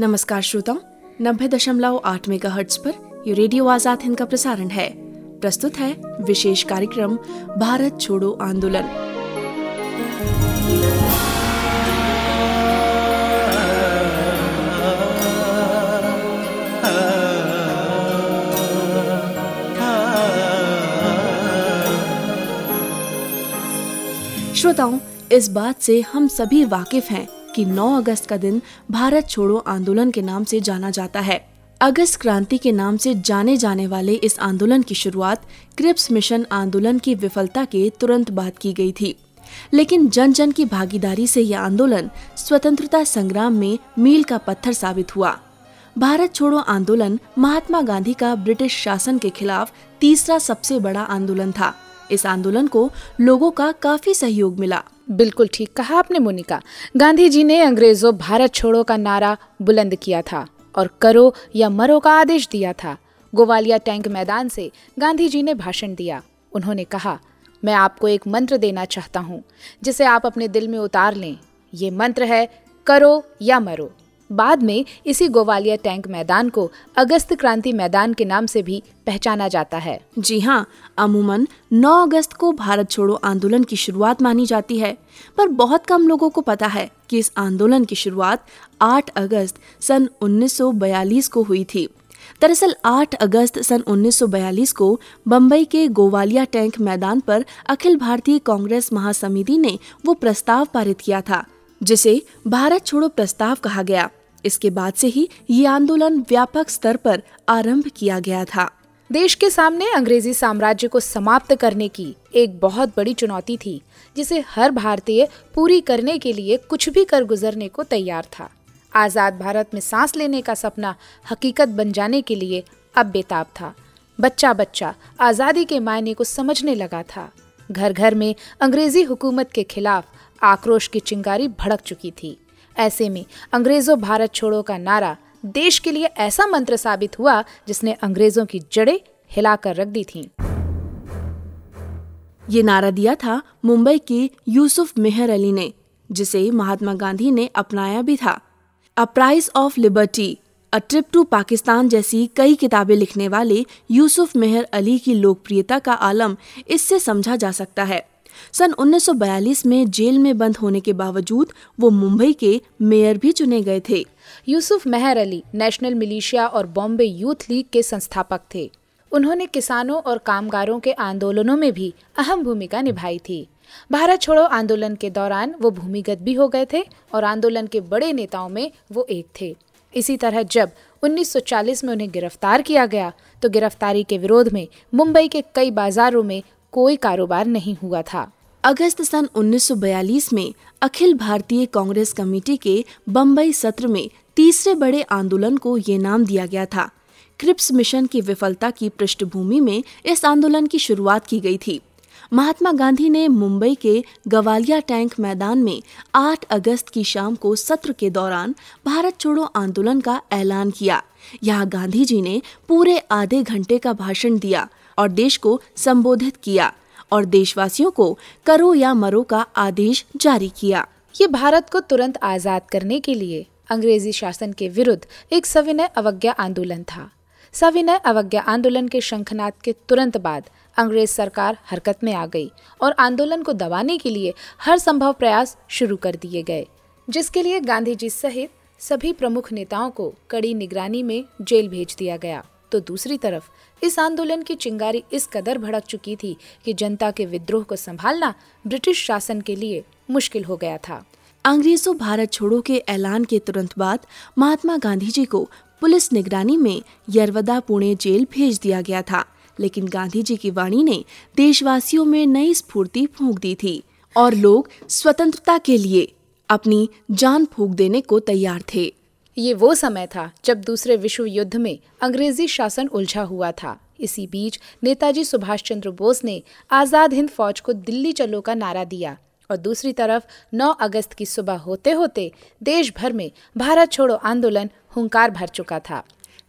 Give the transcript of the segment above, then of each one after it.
नमस्कार श्रोताओं, नब्बे दशमलव आठ मेगा हर्ट्स पर ये रेडियो आज़ाद हिंद का प्रसारण है। प्रस्तुत है विशेष कार्यक्रम, भारत छोड़ो आंदोलन। श्रोताओं, इस बात से हम सभी वाकिफ हैं। कि 9 अगस्त का दिन भारत छोड़ो आंदोलन के नाम से जाना जाता है। अगस्त क्रांति के नाम से जाने जाने वाले इस आंदोलन की शुरुआत क्रिप्स मिशन आंदोलन की विफलता के तुरंत बाद की गई थी। लेकिन जन जन की भागीदारी से यह आंदोलन स्वतंत्रता संग्राम में मील का पत्थर साबित हुआ। भारत छोड़ो आंदोलन महात्मा गांधी का ब्रिटिश शासन के खिलाफ तीसरा सबसे बड़ा आंदोलन था। इस आंदोलन को लोगों का काफ़ी सहयोग मिला। बिल्कुल ठीक कहा आपने, मोनिका। गांधी जी ने अंग्रेज़ों भारत छोड़ो का नारा बुलंद किया था और करो या मरो का आदेश दिया था। गोवालिया टैंक मैदान से गांधी जी ने भाषण दिया। उन्होंने कहा, मैं आपको एक मंत्र देना चाहता हूँ, जिसे आप अपने दिल में उतार लें। ये मंत्र है, करो या मरो। बाद में इसी गोवालिया टैंक मैदान को अगस्त क्रांति मैदान के नाम से भी पहचाना जाता है। जी हाँ अमूमन 9 अगस्त को भारत छोड़ो आंदोलन की शुरुआत मानी जाती है, पर बहुत कम लोगों को पता है कि इस आंदोलन की शुरुआत 8 अगस्त सन 1942 को हुई थी। दरअसल 8 अगस्त सन 1942 को बम्बई के गोवालिया टैंक मैदान पर अखिल भारतीय कांग्रेस महासमिति ने वो प्रस्ताव पारित किया था, जिसे भारत छोड़ो प्रस्ताव कहा गया। इसके बाद से ही ये आंदोलन व्यापक स्तर पर आरंभ किया गया था। देश के सामने अंग्रेज़ी साम्राज्य को समाप्त करने की एक बहुत बड़ी चुनौती थी, जिसे हर भारतीय पूरी करने के लिए कुछ भी कर गुजरने को तैयार था। आज़ाद भारत में सांस लेने का सपना हकीकत बन जाने के लिए अब बेताब था। बच्चा बच्चा आज़ादी के मायने को समझने लगा था। घर घर में अंग्रेज़ी हुकूमत के खिलाफ आक्रोश की चिंगारी भड़क चुकी थी। ऐसे में अंग्रेज़ों भारत छोड़ो का नारा देश के लिए ऐसा मंत्र साबित हुआ जिसने अंग्रेज़ों की जड़ें हिलाकर रख दी थीं। ये नारा दिया था मुंबई के यूसुफ मेहर अली ने, जिसे महात्मा गांधी ने अपनाया भी था a price of liberty a trip to Pakistan जैसी कई किताबें लिखने वाले यूसुफ मेहर अली की लोकप्रियता का आलम इससे समझा जा सकता है सन 1942 में जेल में बंद होने के बावजूद वो मुंबई के मेयर भी चुने गए थे। यूसुफ मेहर अली नेशनल मिलिशिया और बॉम्बे यूथ लीग के संस्थापक थे। उन्होंने किसानों और कामगारों के आंदोलनों में भी अहम भूमिका निभाई थी। भारत छोड़ो आंदोलन के दौरान वो भूमिगत भी हो गए थे और आंदोलन के बड़े नेताओं में वो एक थे। इसी तरह जब 1940 में उन्हें गिरफ़्तार किया गया तो गिरफ्तारी के विरोध में मुंबई के कई बाजारों में कोई कारोबार नहीं हुआ था। अगस्त सन 1942 में अखिल भारतीय कांग्रेस कमेटी के बम्बई सत्र में तीसरे बड़े आंदोलन को ये नाम दिया गया था। क्रिप्स मिशन की विफलता की पृष्ठभूमि में इस आंदोलन की शुरुआत की गई थी। महात्मा गांधी ने मुंबई के गवालिया टैंक मैदान में 8 अगस्त की शाम को सत्र के दौरान भारत छोड़ो आंदोलन का ऐलान किया। यहाँ गांधी जी ने पूरे आधे घंटे का भाषण दिया। और देश को संबोधित किया और देशवासियों को करो या मरो का आदेश जारी किया। ये भारत को तुरंत आज़ाद करने के लिए अंग्रेज़ी शासन के विरुद्ध एक सविनय अवज्ञा आंदोलन था। सविनय अवज्ञा आंदोलन के शंखनाद के तुरंत बाद अंग्रेज़ सरकार हरकत में आ गई और आंदोलन को दबाने के लिए हर संभव प्रयास शुरू कर दिए गए, जिसके लिए गांधी जी सहित सभी प्रमुख नेताओं को कड़ी निगरानी में जेल भेज दिया गया। तो दूसरी तरफ़, इस आंदोलन की चिंगारी इस कदर भड़क चुकी थी कि जनता के विद्रोह को संभालना ब्रिटिश शासन के लिए मुश्किल हो गया था। अंग्रेज़ों भारत छोड़ो के ऐलान के तुरंत बाद महात्मा गांधी जी को पुलिस निगरानी में यरवदा पुणे जेल भेज दिया गया था, लेकिन गांधी जी की वाणी ने देशवासियों में नई स्फूर्ति फूंक दी थी और लोग स्वतंत्रता के लिए अपनी जान फूक देने को तैयार थे। ये वो समय था जब दूसरे विश्व युद्ध में अंग्रेज़ी शासन उलझा हुआ था। इसी बीच नेताजी सुभाष चंद्र बोस ने आज़ाद हिंद फौज को दिल्ली चलो का नारा दिया और दूसरी तरफ़ 9 अगस्त की सुबह होते होते देश भर में भारत छोड़ो आंदोलन हुंकार भर चुका था।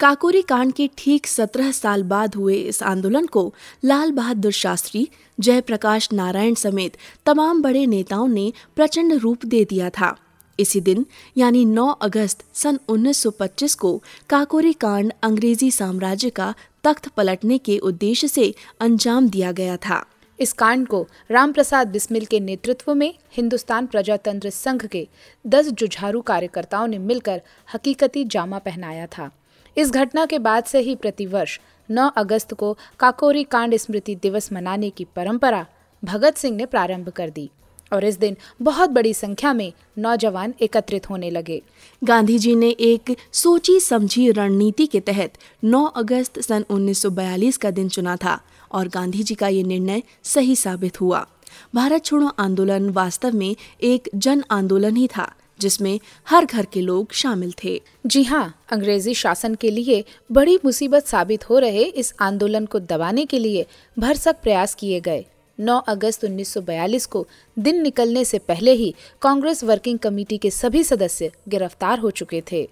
काकोरी कांड के ठीक सत्रह साल बाद हुए इस आंदोलन को लाल बहादुर शास्त्री, जयप्रकाश नारायण समेत तमाम बड़े नेताओं ने प्रचंड रूप दे दिया था। इसी दिन, यानी 9 अगस्त सन 1925 को काकोरी कांड अंग्रेज़ी साम्राज्य का तख्त पलटने के उद्देश्य से अंजाम दिया गया था। इस कांड को रामप्रसाद बिस्मिल के नेतृत्व में हिंदुस्तान प्रजातंत्र संघ के दस जुझारू कार्यकर्ताओं ने मिलकर हकीकती जामा पहनाया था। इस घटना के बाद से ही प्रतिवर्ष 9 अगस्त को काकोरी कांड स्मृति दिवस मनाने की परंपरा भगत सिंह ने प्रारंभ कर दी। और इस दिन बहुत बड़ी संख्या में नौजवान एकत्रित होने लगे। गांधी जी ने एक सोची समझी रणनीति के तहत 9 अगस्त सन 1942 का दिन चुना था और गांधी जी का ये निर्णय सही साबित हुआ। भारत छोड़ो आंदोलन वास्तव में एक जन आंदोलन ही था, जिसमें हर घर के लोग शामिल थे। जी हाँ अंग्रेज़ी शासन के लिए बड़ी मुसीबत साबित हो रहे इस आंदोलन को दबाने के लिए भरसक प्रयास किए गए। 9 अगस्त 1942 को दिन निकलने से पहले ही कांग्रेस वर्किंग कमेटी के सभी सदस्य गिरफ़्तार हो चुके थे।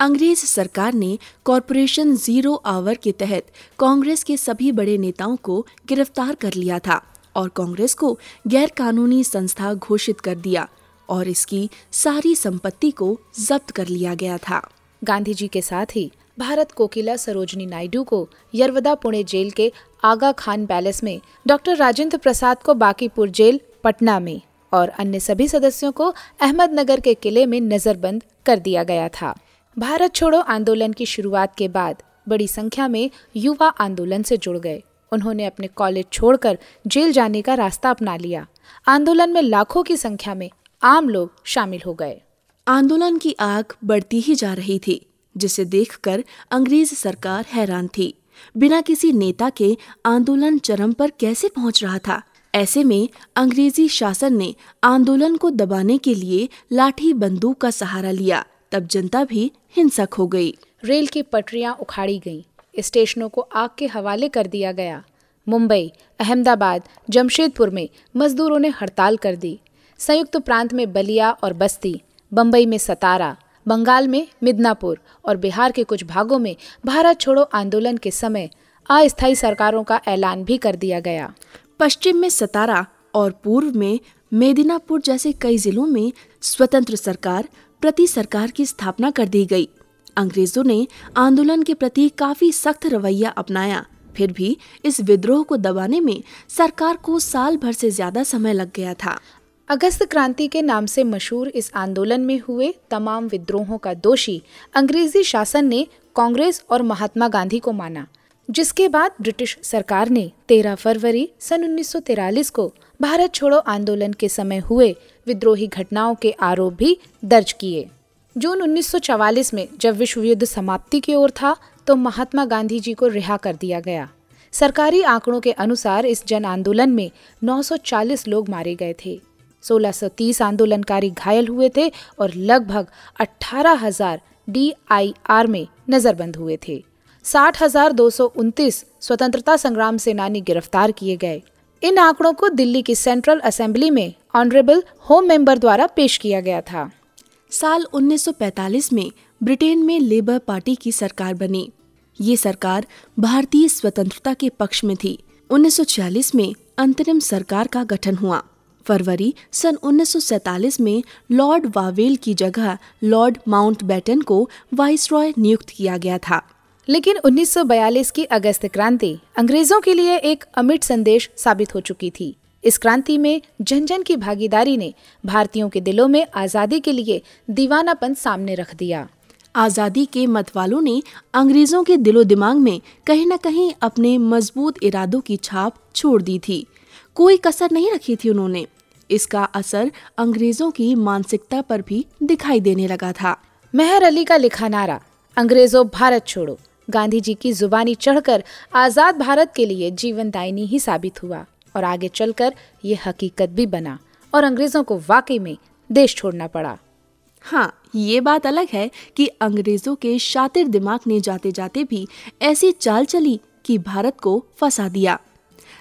अंग्रेज़ सरकार ने कॉरपोरेशन ज़ीरो आवर के तहत कांग्रेस के सभी बड़े नेताओं को गिरफ़्तार कर लिया था और कांग्रेस को गैर कानूनी संस्था घोषित कर दिया और इसकी सारी संपत्ति को जब्त कर लिया गया था। गांधी जी के साथ ही भारत कोकिला सरोजनी नायडू को यरवदा पुणे जेल के आगा खान पैलेस में डॉक्टर राजेंद्र प्रसाद को बाकीपुर जेल, पटना में और अन्य सभी सदस्यों को अहमदनगर के किले में नजरबंद कर दिया गया था। भारत छोड़ो आंदोलन की शुरुआत के बाद बड़ी संख्या में युवा आंदोलन से जुड़ गए। उन्होंने अपने कॉलेज छोड़कर जेल जाने का रास्ता अपना लिया। आंदोलन में लाखों की संख्या में आम लोग शामिल हो गए। आंदोलन की आग बढ़ती ही जा रही थी। जिसे देखकर अंग्रेज़ सरकार हैरान थी। बिना किसी नेता के आंदोलन चरम पर कैसे पहुँच रहा था? ऐसे में अंग्रेज़ी शासन ने आंदोलन को दबाने के लिए लाठी बंदूक का सहारा लिया। तब जनता भी हिंसक हो गई। रेल की पटरियाँ उखाड़ी गईं। स्टेशनों को आग के हवाले कर दिया गया। मुंबई, अहमदाबाद, जमशेदपुर में मजदूरों ने हड़ताल कर दी। संयुक्त प्रांत में बलिया और बस्ती बम्बई में सतारा। बंगाल में मिदनापुर और बिहार के कुछ भागों में भारत छोड़ो आंदोलन के समय अस्थायी सरकारों का ऐलान भी कर दिया गया। पश्चिम में सतारा और पूर्व में मेदिनापुर जैसे कई जिलों में स्वतंत्र सरकार, प्रति सरकार की स्थापना कर दी गई। अंग्रेज़ों ने आंदोलन के प्रति काफ़ी सख्त रवैया अपनाया। फिर भी इस विद्रोह को दबाने में सरकार को साल भर से ज़्यादा समय लग गया था। अगस्त क्रांति के नाम से मशहूर इस आंदोलन में हुए तमाम विद्रोहों का दोषी अंग्रेज़ी शासन ने कांग्रेस और महात्मा गांधी को माना, जिसके बाद ब्रिटिश सरकार ने 13 फरवरी सन 1943 को भारत छोड़ो आंदोलन के समय हुए विद्रोही घटनाओं के आरोप भी दर्ज किए। जून 1944 में जब विश्व युद्ध समाप्ति की ओर था तो महात्मा गांधी जी को रिहा कर दिया गया। सरकारी आंकड़ों के अनुसार इस जन आंदोलन में 940 लोग मारे गए थे। 1630 आंदोलनकारी घायल हुए थे और लगभग 18,000 डीआईआर में नजरबंद हुए थे। साठ स्वतंत्रता संग्राम सेनानी गिरफ़्तार किए गए। इन आंकड़ों को दिल्ली की सेंट्रल असेंबली में ऑनरेबल होम मेंबर द्वारा पेश किया गया था। साल 1945 में ब्रिटेन में लेबर पार्टी की सरकार बनी। ये सरकार भारतीय स्वतंत्रता के पक्ष में थी। 1946 में अंतरिम सरकार का गठन हुआ। फरवरी सन 1947 में लॉर्ड वावेल की जगह लॉर्ड माउंटबेटन को वाइसरॉय नियुक्त किया गया था। लेकिन 1942 की अगस्त क्रांति अंग्रेज़ों के लिए एक अमिट संदेश साबित हो चुकी थी। इस क्रांति में जन जन की भागीदारी ने भारतीयों के दिलों में आज़ादी के लिए दीवानापन सामने रख दिया। आज़ादी के मत वालों ने अंग्रेज़ों के दिलो दिमाग में कहीं न कहीं अपने मज़बूत इरादों की छाप छोड़ दी थी। कोई कसर नहीं रखी थी उन्होंने। इसका असर अंग्रेज़ों की मानसिकता पर भी दिखाई देने लगा था। मेहर अली का लिखा नारा अंग्रेज़ों भारत छोड़ो गांधी जी की जुबानी चढ़कर आज़ाद भारत के लिए जीवन दायनी ही साबित हुआ और आगे चलकर ये हकीकत भी बना और अंग्रेज़ों को वाकई में देश छोड़ना पड़ा। हाँ ये बात अलग है कि अंग्रेज़ों के शातिर दिमाग ने जाते जाते भी ऐसी चाल चली कि भारत को फंसा दिया।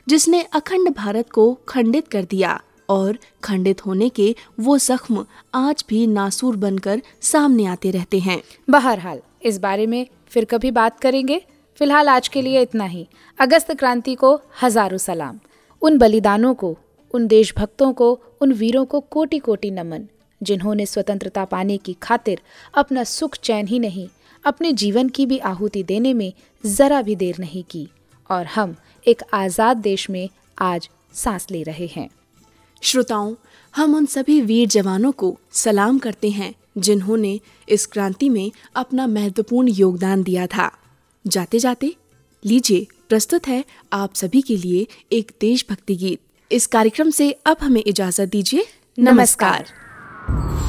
जिसने अखंड भारत को खंडित कर दिया और खंडित होने के वो जख्म आज भी नासूर बनकर सामने आते रहते हैं। बहरहाल, इस बारे में फिर कभी बात करेंगे? फ़िलहाल आज के लिए इतना ही। अगस्त क्रांति को हज़ारों सलाम। उन बलिदानों को, उन देशभक्तों को, उन वीरों को कोटि कोटि नमन, जिन्होंने स्वतंत्रता पाने की खातिर अपना सुख चैन ही नहीं, अपने जीवन की भी आहुति देने में जरा भी देर नहीं की। और हम एक आज़ाद देश में आज सांस ले रहे हैं। श्रोताओं हम उन सभी वीर जवानों को सलाम करते हैं जिन्होंने इस क्रांति में अपना महत्वपूर्ण योगदान दिया था। जाते जाते लीजिए प्रस्तुत है आप सभी के लिए एक देशभक्ति गीत। इस कार्यक्रम से अब हमें इजाज़त दीजिए। नमस्कार, नमस्कार।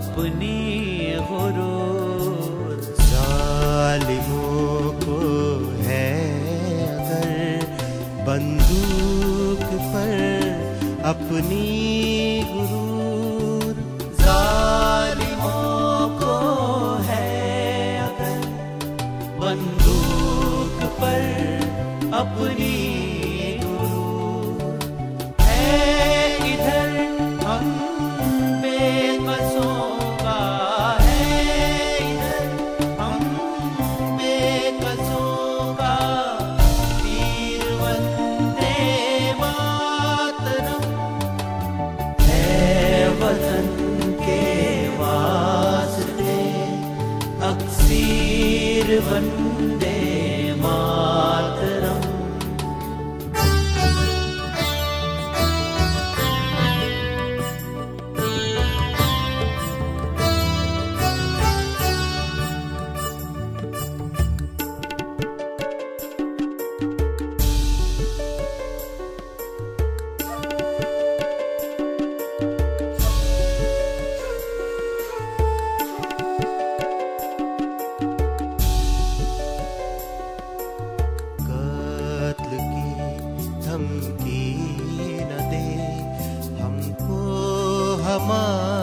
अपनी गुरूर। जालिमों को है अगर बंदूक पर अपनी हमारा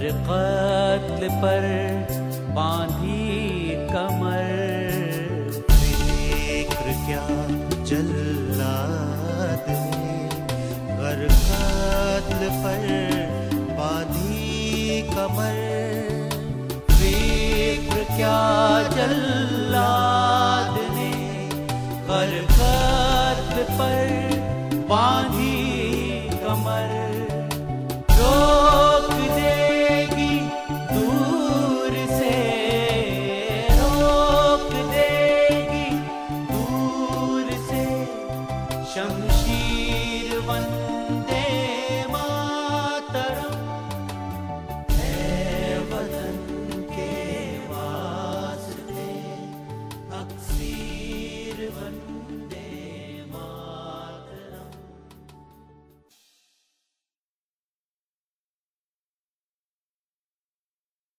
हर कत्ल पर बांधी कमर। देख क्या जल्लाद ने हर कत्ल पर बांधी कमर? देख क्या जल